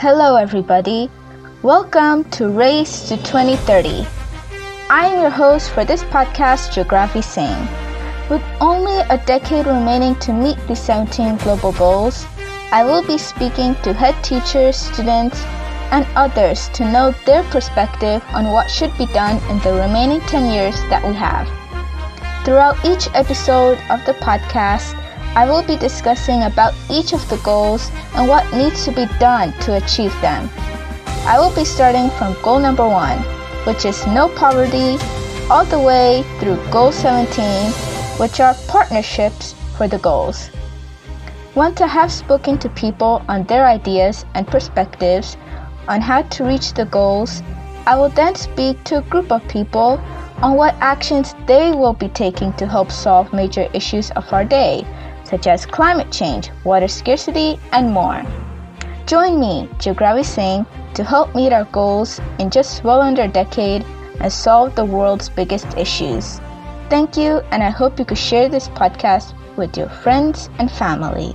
Hello, everybody. Welcome to Race to 2030. I am your host for this podcast, Geography Singh. With only a decade remaining to meet the 17 global goals, I will be speaking to head teachers, students, and others to know their perspective on what should be done in the remaining 10 years that we have. Throughout each episode of the podcast, I will be discussing about each of the goals and what needs to be done to achieve them. I will be starting from goal number one, which is no poverty, all the way through goal 17, which are partnerships for the goals. Want to have spoken to people on their ideas and perspectives on how to reach the goals, I will then speak to a group of people on what actions they will be taking to help solve major issues of our day, such as climate change, water scarcity, and more. Join me, Geogravi Singh, to help meet our goals in just well under a decade and solve the world's biggest issues. Thank you, and I hope you could share this podcast with your friends and family.